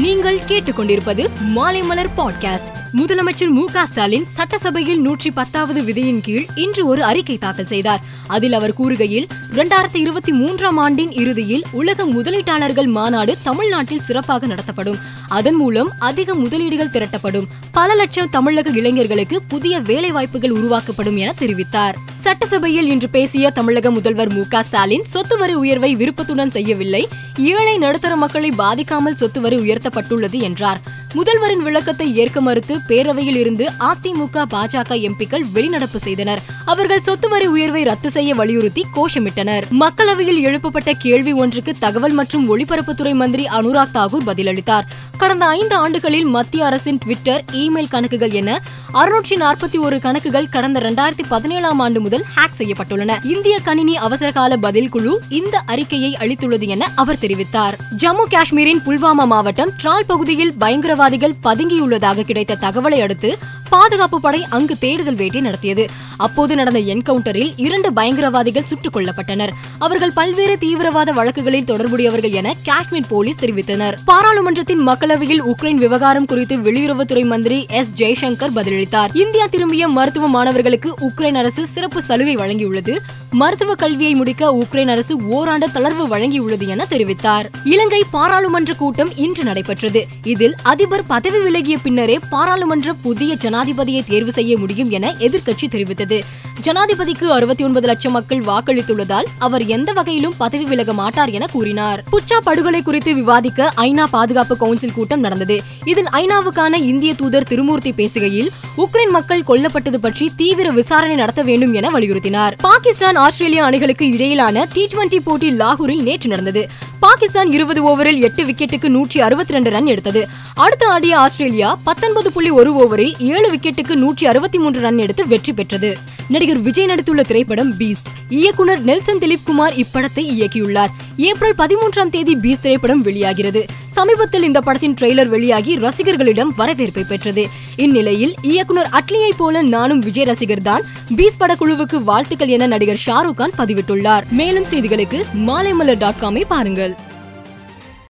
நீங்கள் கேட்டுக்கொண்டிருப்பது மாலைமலர் பாட்காஸ்ட் முதலமைச்சர் மு ஸ்டாலின் சட்டசபையில் நூற்றி பத்தாவது விதியின் கீழ் இன்று ஒரு அறிக்கை தாக்கல் செய்தார். அதில் அவர் கூறுகையில் இரண்டாயிரத்தி இருபத்தி மூன்றாம் ஆண்டின் இறுதியில் உலக முதலீட்டாளர்கள் மாநாடு தமிழ்நாட்டில் சிறப்பாக நடத்தப்படும். அதன் மூலம் அதிக முதலீடுகள் திரட்டப்படும். பல லட்சம் தமிழக இளைஞர்களுக்கு புதிய வேலை வாய்ப்புகள் உருவாக்கப்படும் என தெரிவித்தார். சட்டசபையில் இன்று பேசிய தமிழக முதல்வர் மு க ஸ்டாலின் சொத்து வரி உயர்வை விருப்பத்துடன் செய்யவில்லை. ஏழை நடுத்தர மக்களை பாதிக்காமல் சொத்து வரி உயர்த்தப்பட்டுள்ளது என்றார். முதல்வரின் விளக்கத்தை ஏற்க மறுத்து பேரவையில் இருந்து அதிமுக பாஜக எம்பிக்கள் வெளிநடப்பு செய்தனர். அவர்கள் சொத்து வரி உயர்வை ரத்து செய்ய வலியுறுத்தி கோஷமிட்டனர். மக்களவையில் எழுப்பப்பட்ட கேள்வி ஒன்றுக்கு தகவல் மற்றும் ஒலிபரப்புத்துறை மந்திரி அனுராக் தாகூர் பதிலளித்தார். கடந்த ஐந்து ஆண்டுகளில் மத்திய அரசின் ட்விட்டர் இமெயில் கணக்குகள் என அறுநூற்றி நாற்பத்தி ஒரு கணக்குகள் கடந்த இரண்டாயிரத்தி பதினேழாம் ஆண்டு முதல் ஹேக் செய்யப்பட்டுள்ளன. இந்திய கணினி அவசரகால பதில் குழு இந்த அறிக்கையை அளித்துள்ளது என அவர் தெரிவித்தார். ஜம்மு காஷ்மீரின் புல்வாமா மாவட்டம் ட்ரால் பகுதியில் பயங்கரவாதிகள் பதுங்கியுள்ளதாக கிடைத்த தகவலை அடுத்து பாதுகாப்பு படை அங்கு தேடுதல் வேட்டை நடத்தியது. அப்போது நடந்த என்கவுண்டரில் இரண்டு பயங்கரவாதிகள் சுட்டுக் கொல்லப்பட்டனர். அவர்கள் பல்வேறு தீவிரவாத வழக்குகளில் தொடர்புடையவர்கள் என காஷ்மீர் போலீஸ் தெரிவித்தனர். பாராளுமன்றத்தின் மக்களவையில் உக்ரைன் விவகாரம் குறித்து வெளியுறவுத்துறை மந்திரி எஸ். ஜெய்சங்கர் பதிலளித்தார். இந்தியா திரும்பிய மருத்துவ மாணவர்களுக்கு உக்ரைன் அரசு சிறப்பு சலுகை வழங்கியுள்ளது. மருத்துவ கல்வியை முடிக்க உக்ரைன் அரசு ஓராண்டு தளர்வு வழங்கியுள்ளது என தெரிவித்தார். இலங்கை பாராளுமன்ற கூட்டம் இன்று நடைபெற்றது. இதில் அதிபர் பதவி விலகிய பின்னரே பாராளுமன்ற புதிய ஜனாதிபதியை தேர்வு செய்ய முடியும் என எதிர்க்கட்சி தெரிவித்தது. ஜனாதிபதிக்கு அறுபத்தி ஒன்பது லட்சம் மக்கள் வாக்களித்துள்ளதால் அவர் எந்த வகையிலும் பதவி விலக மாட்டார் என கூறினார். புச்சா படுகொலை குறித்து விவாதிக்க ஐநா பாதுகாப்பு கவுன்சில் கூட்டம் நடந்தது. இதில் ஐநாவுக்கான இந்திய தூதர் திருமூர்த்தி பேசுகையில் உக்ரைன் மக்கள் கொல்லப்பட்டது பற்றி தீவிர விசாரணை நடத்த வேண்டும் என வலியுறுத்தினார். பாகிஸ்தான் ஆஸ்திரேலியா அணிகளுக்கு இடையிலான டி டுவெண்டி போட்டி லாகூரில் நேற்று நடந்தது. பாகிஸ்தான் இருபது ஓவரில் எட்டு விக்கெட்டுக்கு நூற்றி அறுபத்தி ரெண்டு ரன் எடுத்தது. அடுத்து ஆடிய ஆஸ்திரேலியா பத்தொன்பது புள்ளி ஒரு ஓவரில் ஏழு விக்கெட்டுக்கு நூற்றி அறுபத்தி மூன்று ரன் எடுத்து வெற்றி பெற்றது. நடிகர் விஜய் நடித்துள்ள திரைப்படம் பீஸ்ட் இயக்குனர் நெல்சன் திலீப் குமார் இப்படத்தை இயக்கியுள்ளார். ஏப்ரல் பதிமூன்றாம் தேதி பீஸ் திரைப்படம் வெளியாகிறது. சமீபத்தில் இந்த படத்தின் ட்ரெய்லர் வெளியாகி ரசிகர்களிடம் வரவேற்பை பெற்றது. இந்நிலையில் இயக்குனர் அட்லியை போல நானும் விஜய் ரசிகர் தான் பீஸ் படக்குழுவுக்கு வாழ்த்துக்கள் என நடிகர் ஷாருக் கான் பதிவிட்டுள்ளார். மேலும் செய்திகளுக்கு மாலைமலர் டாட் காமை பாருங்கள்.